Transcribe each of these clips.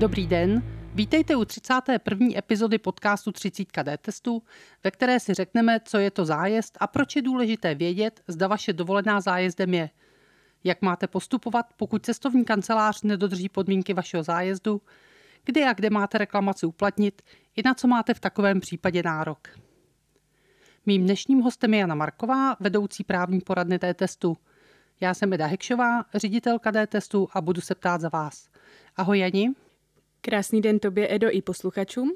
Dobrý den, vítejte u 31. epizody podcastu 30 D testu, ve které si řekneme, co je to zájezd a proč je důležité vědět, zda vaše dovolená zájezdem je. Jak máte postupovat, pokud cestovní kancelář nedodrží podmínky vašeho zájezdu, kdy a kde máte reklamaci uplatnit i na co máte v takovém případě nárok. Mým dnešním hostem je Jana Marková, vedoucí právní poradny té testu. Já jsem Eda Hekšová, ředitelka D testu a budu se ptát za vás. Ahoj Jani. Krásný den tobě, Edo, i posluchačům.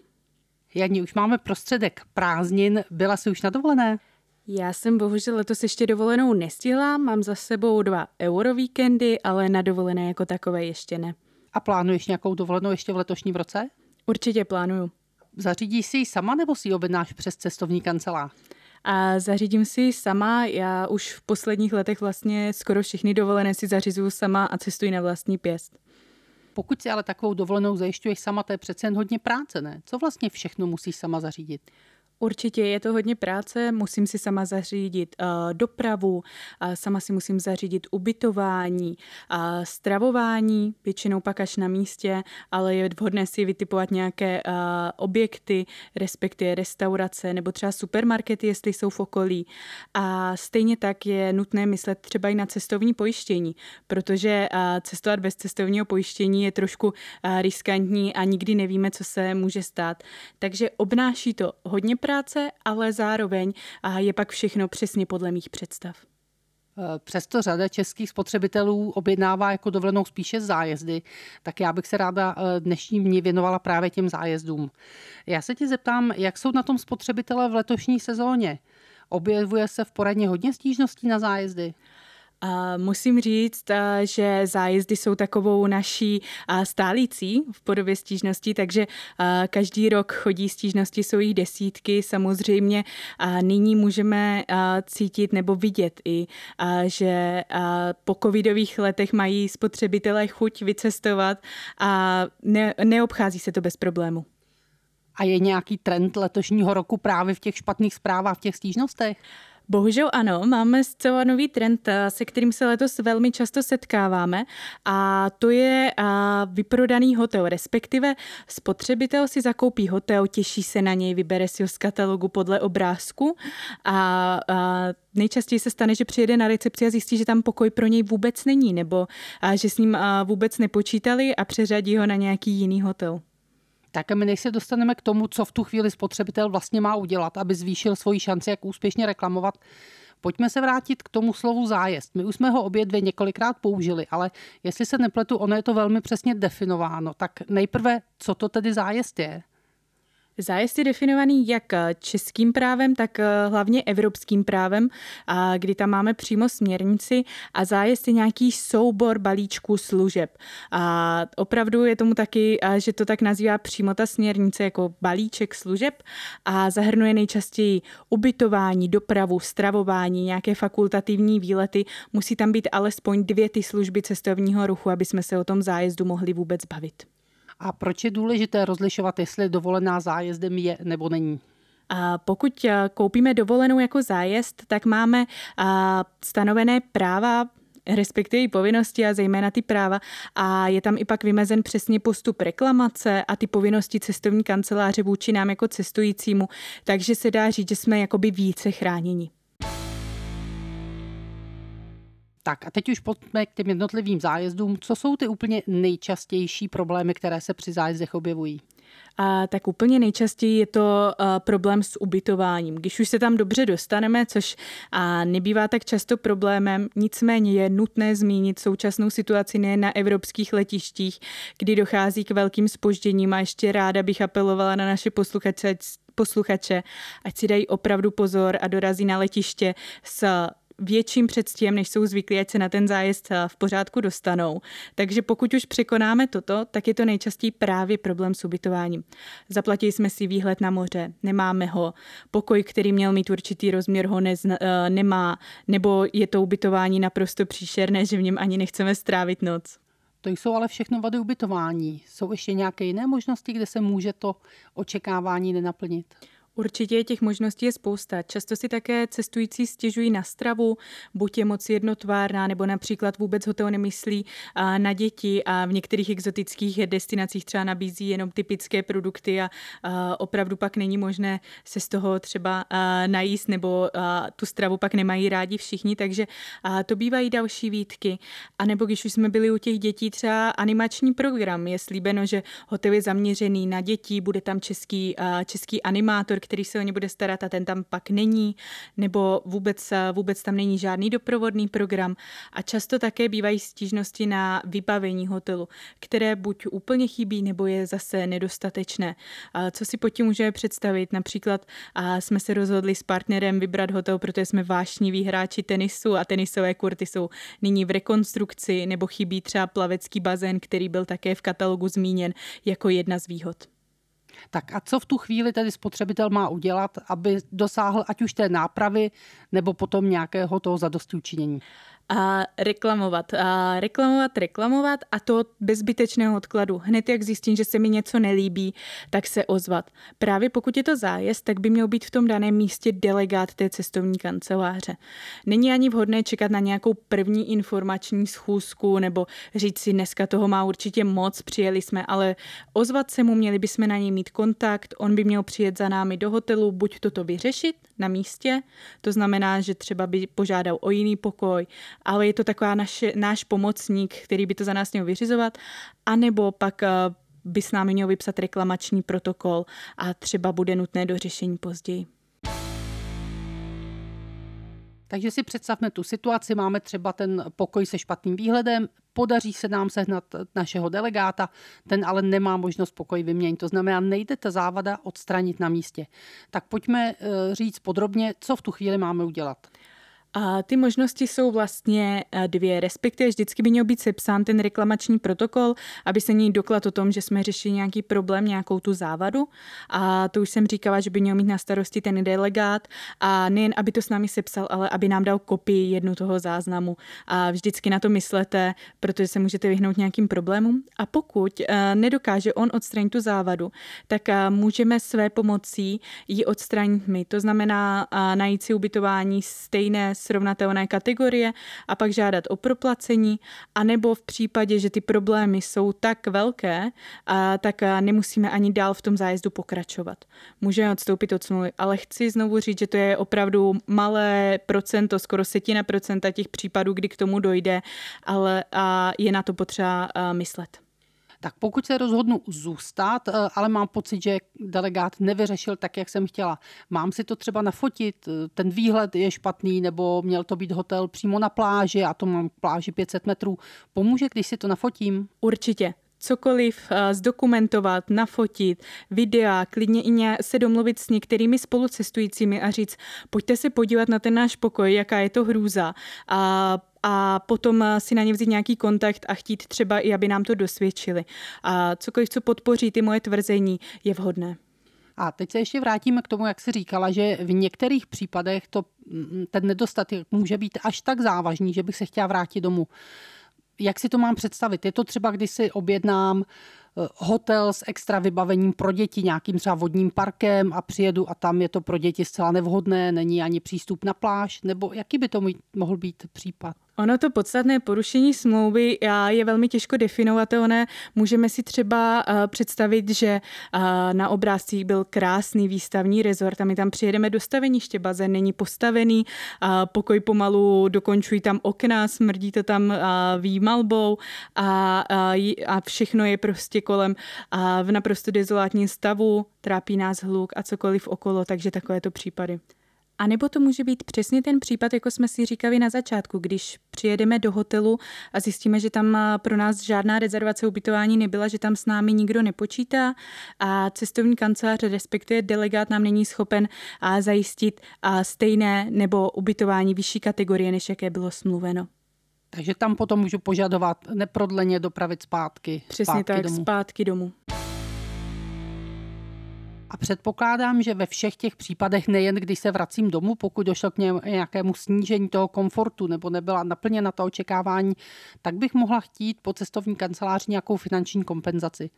Jani, už máme prostředek prázdnin. Byla jsi už na dovolené? Já jsem bohužel letos ještě dovolenou nestihla, mám za sebou dva eurovíkendy, ale na dovolené jako takové ještě ne. A plánuješ nějakou dovolenou ještě v letošním roce? Určitě plánuju. Zařídíš si ji sama nebo si ji objednáš přes cestovní kancelář? A zařídím si sama, já už v posledních letech vlastně skoro všechny dovolené si zařizuju sama a cestuji na vlastní pěst. Pokud si ale takovou dovolenou zajišťuješ sama, to je přece jen hodně práce, ne? Co vlastně všechno musíš sama zařídit? Určitě je to hodně práce, musím si sama zařídit uh, dopravu, uh, sama si musím zařídit ubytování, uh, stravování, většinou pak až na místě, ale je vhodné si vytipovat nějaké uh, objekty, respektive restaurace nebo třeba supermarkety, jestli jsou v okolí. A stejně tak je nutné myslet třeba i na cestovní pojištění, protože uh, cestovat bez cestovního pojištění je trošku uh, riskantní a nikdy nevíme, co se může stát. Takže obnáší to hodně práce, ale zároveň je pak všechno přesně podle mých představ. Eh, přesto řada českých spotřebitelů objednává jako dovolenou spíše zájezdy, tak já bych se ráda eh, dnešní dní věnovala právě těm zájezdům. Já se ti zeptám, jak jsou na tom spotřebitelé v letošní sezóně? Objevuje se v poradně hodně stížností na zájezdy? Musím říct, že zájezdy jsou takovou naší stálící v podobě stížností, takže každý rok chodí stížnosti, jsou jich desítky. Samozřejmě nyní můžeme cítit nebo vidět i, že po covidových letech mají spotřebitelé chuť vycestovat a ne, neobchází se to bez problému. A je nějaký trend letošního roku právě v těch špatných zprávách, v těch stížnostech? Bohužel ano, máme zcela nový trend, eh, se kterým se letos velmi často setkáváme a to je eh, vyprodaný hotel, respektive spotřebitel si zakoupí hotel, těší se na něj, vybere si ho z katalogu podle obrázku a, a nejčastěji se stane, že přijede na recepci a zjistí, že tam pokoj pro něj vůbec není, nebo a, že s ním a, vůbec nepočítali a přeřadí ho na nějaký jiný hotel. Tak my než se dostaneme k tomu, co v tu chvíli spotřebitel vlastně má udělat, aby zvýšil svoji šanci, jak úspěšně reklamovat, Pojďme se vrátit k tomu slovu zájezd. My už jsme ho obě dvě několikrát použili, ale jestli se nepletu, ono je to velmi přesně definováno. Tak nejprve, co to tedy zájezd je? Zájezd je definovaný jak českým právem, tak eh, hlavně evropským právem, kdy tam máme přímo směrnici a zájezd je nějaký soubor balíčků služeb. A opravdu je tomu taky, že to tak nazývá přímo ta směrnice jako balíček služeb a zahrnuje nejčastěji ubytování, dopravu, stravování, nějaké fakultativní výlety. Musí tam být alespoň dvě ty služby cestovního ruchu, aby jsme se o tom zájezdu mohli vůbec bavit. A proč je důležité rozlišovat, jestli dovolená zájezdem je nebo není? Pokud eh, koupíme dovolenou jako zájezd, tak máme eh, stanovené práva respektive i povinnosti a zejména ty práva a je tam i pak vymezen přesně postup reklamace a ty povinnosti cestovní kanceláře vůči nám jako cestujícímu, takže se dá říct, že jsme jakoby více chráněni. Tak a teď už pojďme k těm jednotlivým zájezdům. Co jsou ty úplně nejčastější problémy, které se při zájezdech objevují? A tak úplně nejčastěji je to uh, problém s ubytováním. Když už se tam dobře dostaneme, což a nebývá tak často problémem, nicméně je nutné zmínit současnou situaci nejen na evropských letištích, kdy dochází k velkým spožděním a ještě ráda bych apelovala na naše posluchače, posluchače, ať si dají opravdu pozor a dorazí na letiště s větším předstihem, než jsou zvyklí, ať se na ten zájezd eh, v pořádku dostanou. Takže pokud už překonáme toto, tak je to nejčastěji právě problém s ubytováním. Zaplatili jsme si výhled na moře, nemáme ho, pokoj, který měl mít určitý rozměr, ho nezna, uh, nemá, nebo je to ubytování naprosto příšerné, že v něm ani nechceme strávit noc. To jsou ale všechno vady ubytování. Jsou ještě nějaké jiné možnosti, kde se může to očekávání nenaplnit? Určitě těch možností je spousta. Často si také cestující stěžují na stravu, buď je moc jednotvárná, nebo například vůbec hotel nemyslí na děti a v některých exotických destinacích třeba nabízí jenom typické produkty a opravdu pak není možné se z toho třeba najíst, nebo tu stravu pak nemají rádi všichni, takže to bývají další výtky. A nebo když už jsme byli u těch dětí, třeba animační program. Je slíbeno, že hotel je zaměřený na děti, bude tam český, český animátor, který se o ně bude starat a ten tam pak není, nebo vůbec, vůbec tam není žádný doprovodný program. A často také bývají stížnosti na vybavení hotelu, které buď úplně chybí, nebo je zase nedostatečné. Co si pod tím můžeme představit? Například a jsme se rozhodli s partnerem vybrat hotel, protože jsme vášniví hráči tenisu a tenisové kurty jsou nyní v rekonstrukci, nebo chybí třeba plavecký bazén, který byl také v katalogu zmíněn jako jedna z výhod. Tak a co v tu chvíli tedy spotřebitel má udělat, aby dosáhl ať už té nápravy nebo potom nějakého toho zadosti učinění? A reklamovat, a reklamovat, reklamovat a to bez zbytečného odkladu. Hned jak zjistím, že se mi něco nelíbí, tak se ozvat. Právě pokud je to zájezd, tak by měl být v tom daném místě delegát té cestovní kanceláře. Není ani vhodné čekat na nějakou první informační schůzku nebo říct si, dneska toho má určitě moc, přijeli jsme, ale ozvat se mu, měli bychom na něj mít kontakt, on by měl přijet za námi do hotelu, buď toto vyřešit na místě, to znamená, že třeba by požádal o jiný pokoj, ale je to taková naše, náš pomocník, který by to za nás měl vyřizovat, anebo pak eh, by s námi měl vypsat reklamační protokol a třeba bude nutné do řešení později. Takže si představme tu situaci, máme třeba ten pokoj se špatným výhledem, podaří se nám sehnat našeho delegáta, ten ale nemá možnost pokoj vyměnit. To znamená, nejde ta závada odstranit na místě. Tak pojďme eh, říct podrobně, co v tu chvíli máme udělat. A ty možnosti jsou vlastně eh, dvě, respektive vždycky by měl být sepsán ten reklamační protokol, aby se ní doklad o tom, že jsme řešili nějaký problém, nějakou tu závadu. A to už jsem říkala, že by měl mít na starosti ten delegát a nejen, aby to s námi sepsal, ale aby nám dal kopii jednu toho záznamu. A vždycky na to myslete, protože se můžete vyhnout nějakým problémům. A pokud uh, nedokáže on odstranit tu závadu, tak uh, můžeme své pomocí ji odstranit my. To znamená najít si ubytování stejné srovnatelné kategorie a pak žádat o proplacení, anebo v případě, že ty problémy jsou tak velké, a, tak nemusíme ani dál v tom zájezdu pokračovat. Můžeme odstoupit od smlouvy, ale chci znovu říct, že to je opravdu malé procento, skoro setina procenta těch případů, kdy k tomu dojde, ale a je na to potřeba myslet. Tak pokud se rozhodnu zůstat, eh, ale mám pocit, že delegát nevyřešil tak, jak jsem chtěla, mám si to třeba nafotit, eh, ten výhled je špatný, nebo měl to být hotel přímo na pláži a to mám pláži 500 metrů. Pomůže, když si to nafotím? Určitě cokoliv uh, zdokumentovat, nafotit, videa, klidně i ně, se domluvit s některými spolucestujícími a říct, pojďte se podívat na ten náš pokoj, jaká je to hrůza. A a potom si na ně vzít nějaký kontakt a chtít třeba i, aby nám to dosvědčili. A cokoliv, co podpoří ty moje tvrzení, je vhodné. A teď se ještě vrátíme k tomu, jak jsi říkala, že v některých případech to, mm, ten nedostatek může být až tak závažný, že bych se chtěla vrátit domů. Jak si to mám představit? Je to třeba, když si objednám Eh, hotel s extra vybavením pro děti, nějakým třeba vodním parkem a přijedu a tam je to pro děti zcela nevhodné, není ani přístup na pláž, nebo jaký by to mohl být případ? Ono to podstatné porušení smlouvy je velmi těžko definovatelné. Můžeme si třeba eh, představit, že eh, na obrázcích byl krásný výstavní rezort a my tam přijedeme do staveniště, bazén není postavený, pokoj pomalu dokončují tam okna, smrdí to tam výmalbou a všechno je prostě kolem a v naprosto dezolátním stavu, trápí nás hluk a cokoliv okolo, takže takovéto případy. A nebo to může být přesně ten případ, jako jsme si říkali na začátku, když přijedeme do hotelu a zjistíme, že tam pro nás žádná rezervace ubytování nebyla, že tam s námi nikdo nepočítá a cestovní kancelář, respektive delegát nám není schopen zajistit stejné nebo ubytování vyšší kategorie, než jaké bylo smluveno. Takže tam potom můžu požadovat neprodleně dopravit zpátky. Přesně zpátky tak, domů. zpátky domů. A předpokládám, že ve všech těch případech, nejen když se vracím domů, pokud došlo k nějakému snížení toho komfortu nebo nebyla naplněna ta očekávání, tak bych mohla chtít po cestovní kanceláři nějakou finanční kompenzaci.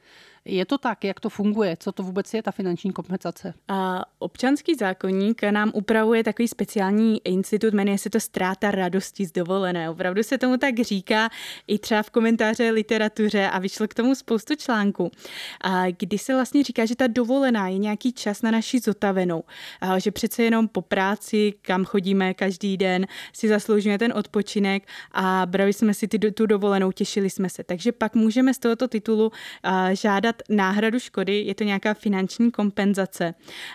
Je to tak, jak to funguje? Co to vůbec je ta finanční kompenzace? A občanský zákonník nám upravuje takový speciální institut, jmenuje se to ztráta radosti z dovolené. Opravdu se tomu tak říká i třeba v komentáře literatuře a vyšlo k tomu spoustu článků, a kdy se vlastně říká, že ta dovolená je nějaký čas na naši zotavenou, že přece jenom po práci, kam chodíme každý den, si zasloužíme ten odpočinek a brali jsme si ty, tu dovolenou, těšili jsme se. Takže pak můžeme z tohoto titulu žádat náhradu škody, je to nějaká finanční kompenzace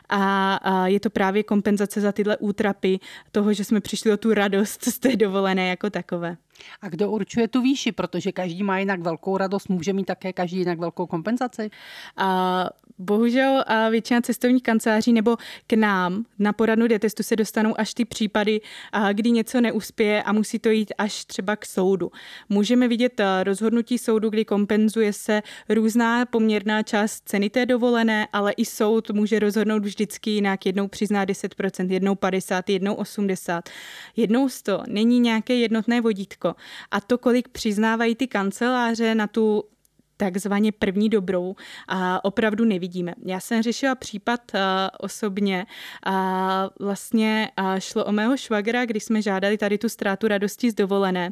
a je to právě kompenzace za tyhle útrapy toho, že jsme přišli o tu radost z té dovolené jako takové. A kdo určuje tu výši? Protože každý má jinak velkou radost, může mít také každý jinak velkou kompenzaci? A bohužel a většina cestovních kanceláří nebo k nám na poradnu detestu se dostanou až ty případy, kdy něco neuspěje a musí to jít až třeba k soudu. Můžeme vidět rozhodnutí soudu, kdy kompenzuje se různá poměrná část ceny té dovolené, ale i soud může rozhodnout vždycky jinak. Jednou přizná 10%, jednou 50, jednou 80, jednou 100. Není nějaké jednotné vodítko. A to, kolik přiznávají ty kanceláře na tu takzvaně první dobrou a opravdu nevidíme. Já jsem řešila případ uh, osobně a vlastně uh, šlo o mého švagra, když jsme žádali tady tu ztrátu radosti z dovolené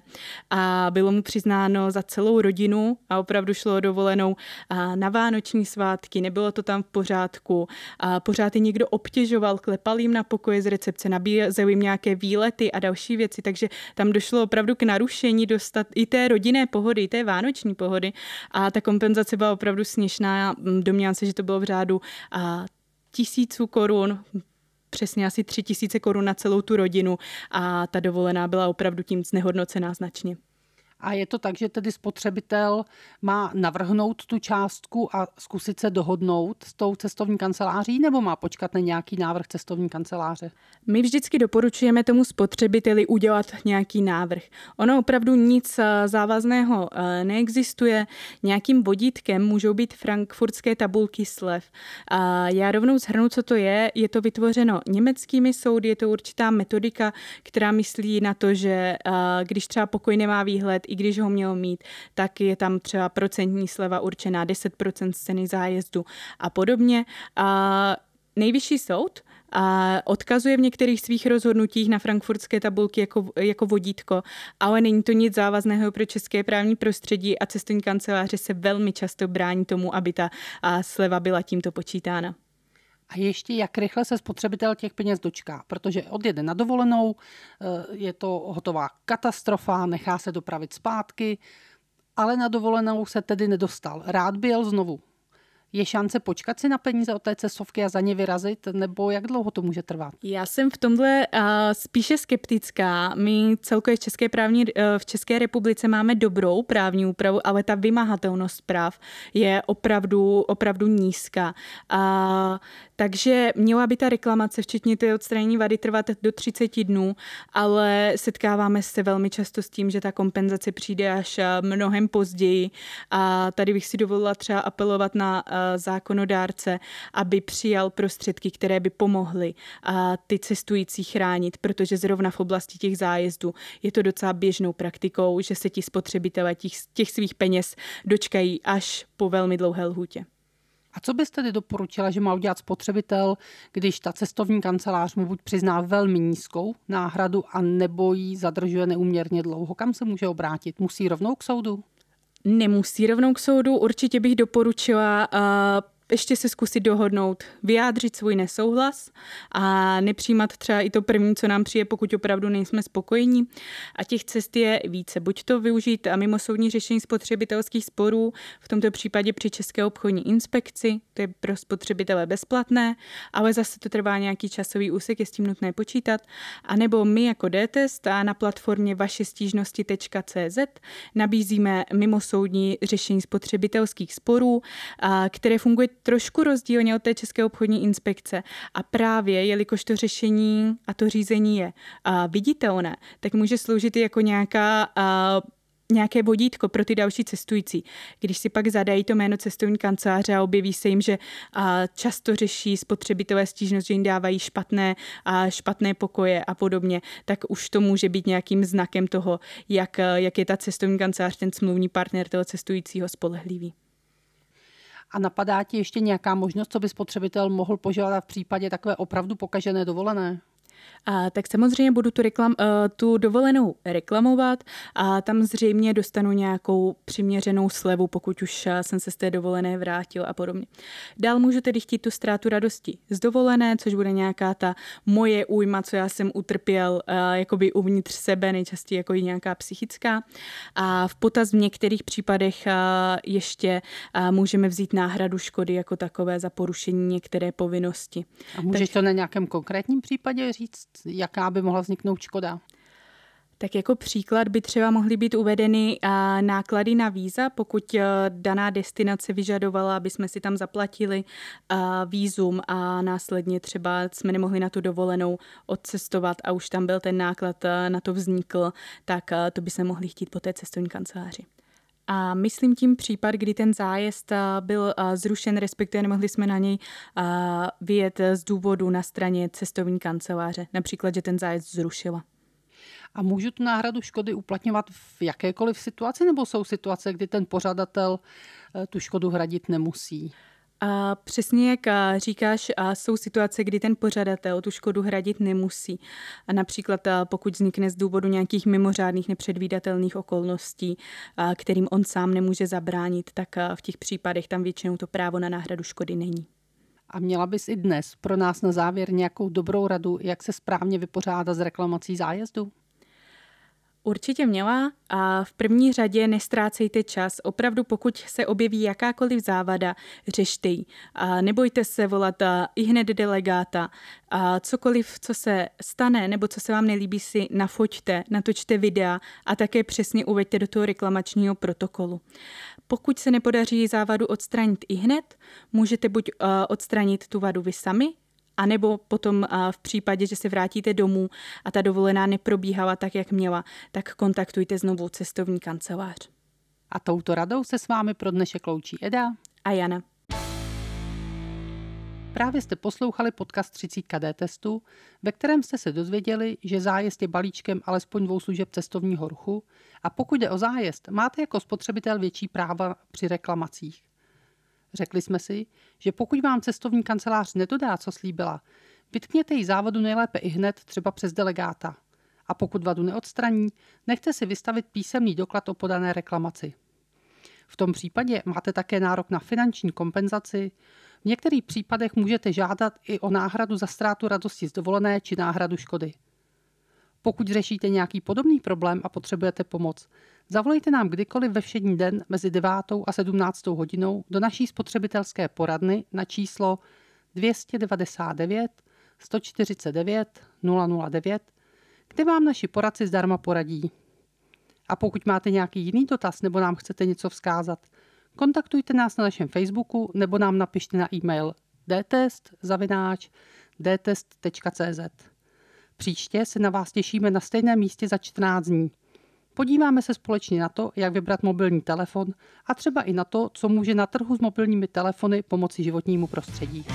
a bylo mu přiznáno za celou rodinu a opravdu šlo o dovolenou uh, na vánoční svátky, nebylo to tam v pořádku a pořád je někdo obtěžoval, klepal jim na pokoje z recepce, nabízel jim nějaké výlety a další věci, takže tam došlo opravdu k narušení dostat i té rodinné pohody, i té vánoční pohody a ta kompenzace byla opravdu směšná. Domnívám se, že to bylo v řádu a, tisíců korun, přesně asi tři tisíce korun na celou tu rodinu a ta dovolená byla opravdu tím znehodnocená značně. A je to tak, že tedy spotřebitel má navrhnout tu částku a zkusit se dohodnout s tou cestovní kanceláří, nebo má počkat na nějaký návrh cestovní kanceláře? My vždycky doporučujeme tomu spotřebiteli udělat nějaký návrh. Ono opravdu nic eh, závazného eh, neexistuje. Nějakým vodítkem můžou být frankfurtské tabulky slev. A já rovnou zhrnu, co to je. Je to vytvořeno německými soudy, je to určitá metodika, která myslí na to, že eh, když třeba pokoj nemá výhled, i když ho měl mít, tak je tam třeba procentní sleva určená 10% z ceny zájezdu a podobně. A nejvyšší soud a odkazuje v některých svých rozhodnutích na frankfurtské tabulky jako, jako vodítko, ale není to nic závazného pro české právní prostředí a cestovní kanceláře se velmi často brání tomu, aby ta sleva byla tímto počítána. A ještě jak rychle se spotřebitel těch peněz dočká, protože odjede na dovolenou, eh, je to hotová katastrofa, nechá se dopravit zpátky, ale na dovolenou se tedy nedostal. Rád by jel znovu. Je šance počkat si na peníze od té cestovky a za ně vyrazit, nebo jak dlouho to může trvat? Já jsem v tomhle uh, spíše skeptická. My celkově v České, právní, uh, v České republice máme dobrou právní úpravu, ale ta vymahatelnost práv je opravdu, opravdu nízká. Uh, takže měla by ta reklamace, včetně té odstranění vady, trvat do 30 dnů, ale setkáváme se velmi často s tím, že ta kompenzace přijde až mnohem později. A tady bych si dovolila třeba apelovat na zákonodárce, aby přijal prostředky, které by pomohly ty cestující chránit, protože zrovna v oblasti těch zájezdů je to docela běžnou praktikou, že se ti spotřebitelé těch, těch svých peněz dočkají až po velmi dlouhé lhůtě. A co byste tedy doporučila, že má udělat spotřebitel, když ta cestovní kancelář mu buď přizná velmi nízkou náhradu a nebo ji zadržuje neuměrně dlouho? Kam se může obrátit? Musí rovnou k soudu? Nemusí rovnou k soudu. Určitě bych doporučila uh, ještě se zkusit dohodnout, vyjádřit svůj nesouhlas a nepřijímat třeba i to první, co nám přijde, pokud opravdu nejsme spokojení. A těch cest je více. Buď to využít a mimo soudní řešení spotřebitelských sporů, v tomto případě při České obchodní inspekci, to je pro spotřebitele bezplatné, ale zase to trvá nějaký časový úsek, je s tím nutné počítat. A nebo my jako D-test a na platformě vašestížnosti.cz nabízíme mimo soudní řešení spotřebitelských sporů, které funguje trošku rozdílně od té České obchodní inspekce. A právě, jelikož to řešení a to řízení je a, viditelné, tak může sloužit i jako nějaká a, nějaké vodítko pro ty další cestující. Když si pak zadají to jméno cestovní kanceláře a objeví se jim, že a, často řeší spotřebitelé stížnost, že jim dávají špatné, a, špatné pokoje a podobně, tak už to může být nějakým znakem toho, jak, jak je ta cestovní kancelář, ten smluvní partner toho cestujícího spolehlivý. A napadá ti ještě nějaká možnost, co by spotřebitel mohl požádat v případě takové opravdu pokažené dovolené? A tak samozřejmě budu tu, reklam, uh, tu dovolenou reklamovat a tam zřejmě dostanu nějakou přiměřenou slevu, pokud už uh, jsem se z té dovolené vrátil a podobně. Dál můžu tedy chtít tu ztrátu radosti z dovolené, což bude nějaká ta moje újma, co já jsem utrpěl uh, jakoby uvnitř sebe, nejčastěji jako i nějaká psychická. A v potaz v některých případech ještě můžeme vzít náhradu škody jako takové za porušení některé povinnosti. A můžeš tak... to na nějakém konkrétním případě říct? Říct, jaká by mohla vzniknout škoda? Tak jako příklad by třeba mohly být uvedeny náklady na víza, pokud e, daná destinace vyžadovala, aby jsme si tam zaplatili vízum a následně třeba jsme nemohli na tu dovolenou odcestovat a už tam byl ten náklad, e, na to vznikl, tak e, to by se mohli chtít po té cestovní kanceláři. A myslím tím případ, kdy ten zájezd byl zrušen, respektive nemohli jsme na něj vyjet z důvodu na straně cestovní kanceláře. Například, že ten zájezd zrušila. A můžu tu náhradu škody uplatňovat v jakékoliv situaci, nebo jsou situace, kdy ten pořadatel tu škodu hradit nemusí? A přesně jak říkáš, jsou situace, kdy ten pořadatel tu škodu hradit nemusí. A například pokud vznikne z důvodu nějakých mimořádných nepředvídatelných okolností, kterým on sám nemůže zabránit, tak v těch případech tam většinou to právo na náhradu škody není. A měla bys i dnes pro nás na závěr nějakou dobrou radu, jak se správně vypořádat s reklamací zájezdu? Určitě měla a v první řadě nestrácejte čas. Opravdu, pokud se objeví jakákoliv závada, řešte ji. A nebojte se volat i hned delegáta. A cokoliv, co se stane nebo co se vám nelíbí, si nafoťte, natočte videa a také přesně uveďte do toho reklamačního protokolu. Pokud se nepodaří závadu odstranit i hned, můžete buď odstranit tu vadu vy sami, a nebo potom v případě, že se vrátíte domů a ta dovolená neprobíhala tak, jak měla, tak kontaktujte znovu cestovní kancelář. A touto radou se s vámi pro dnešek loučí Eda a Jana. Právě jste poslouchali podcast 30 KD testu, ve kterém jste se dozvěděli, že zájezd je balíčkem alespoň dvou služeb cestovního ruchu a pokud jde o zájezd, máte jako spotřebitel větší práva při reklamacích. Řekli jsme si, že pokud vám cestovní kancelář nedodá, co slíbila, vytkněte jí závadu nejlépe i hned, třeba přes delegáta. A pokud vadu neodstraní, nechte si vystavit písemný doklad o podané reklamaci. V tom případě máte také nárok na finanční kompenzaci. V některých případech můžete žádat i o náhradu za ztrátu radosti z dovolené či náhradu škody. Pokud řešíte nějaký podobný problém a potřebujete pomoc, zavolejte nám kdykoliv ve všední den mezi 9. a 17. hodinou do naší spotřebitelské poradny na číslo 299 149 009, kde vám naši poradci zdarma poradí. A pokud máte nějaký jiný dotaz nebo nám chcete něco vzkázat, kontaktujte nás na našem Facebooku nebo nám napište na e-mail dtest.cz. Příště se na vás těšíme na stejném místě za 14 dní. Podíváme se společně na to, jak vybrat mobilní telefon a třeba i na to, co může na trhu s mobilními telefony pomoci životnímu prostředí.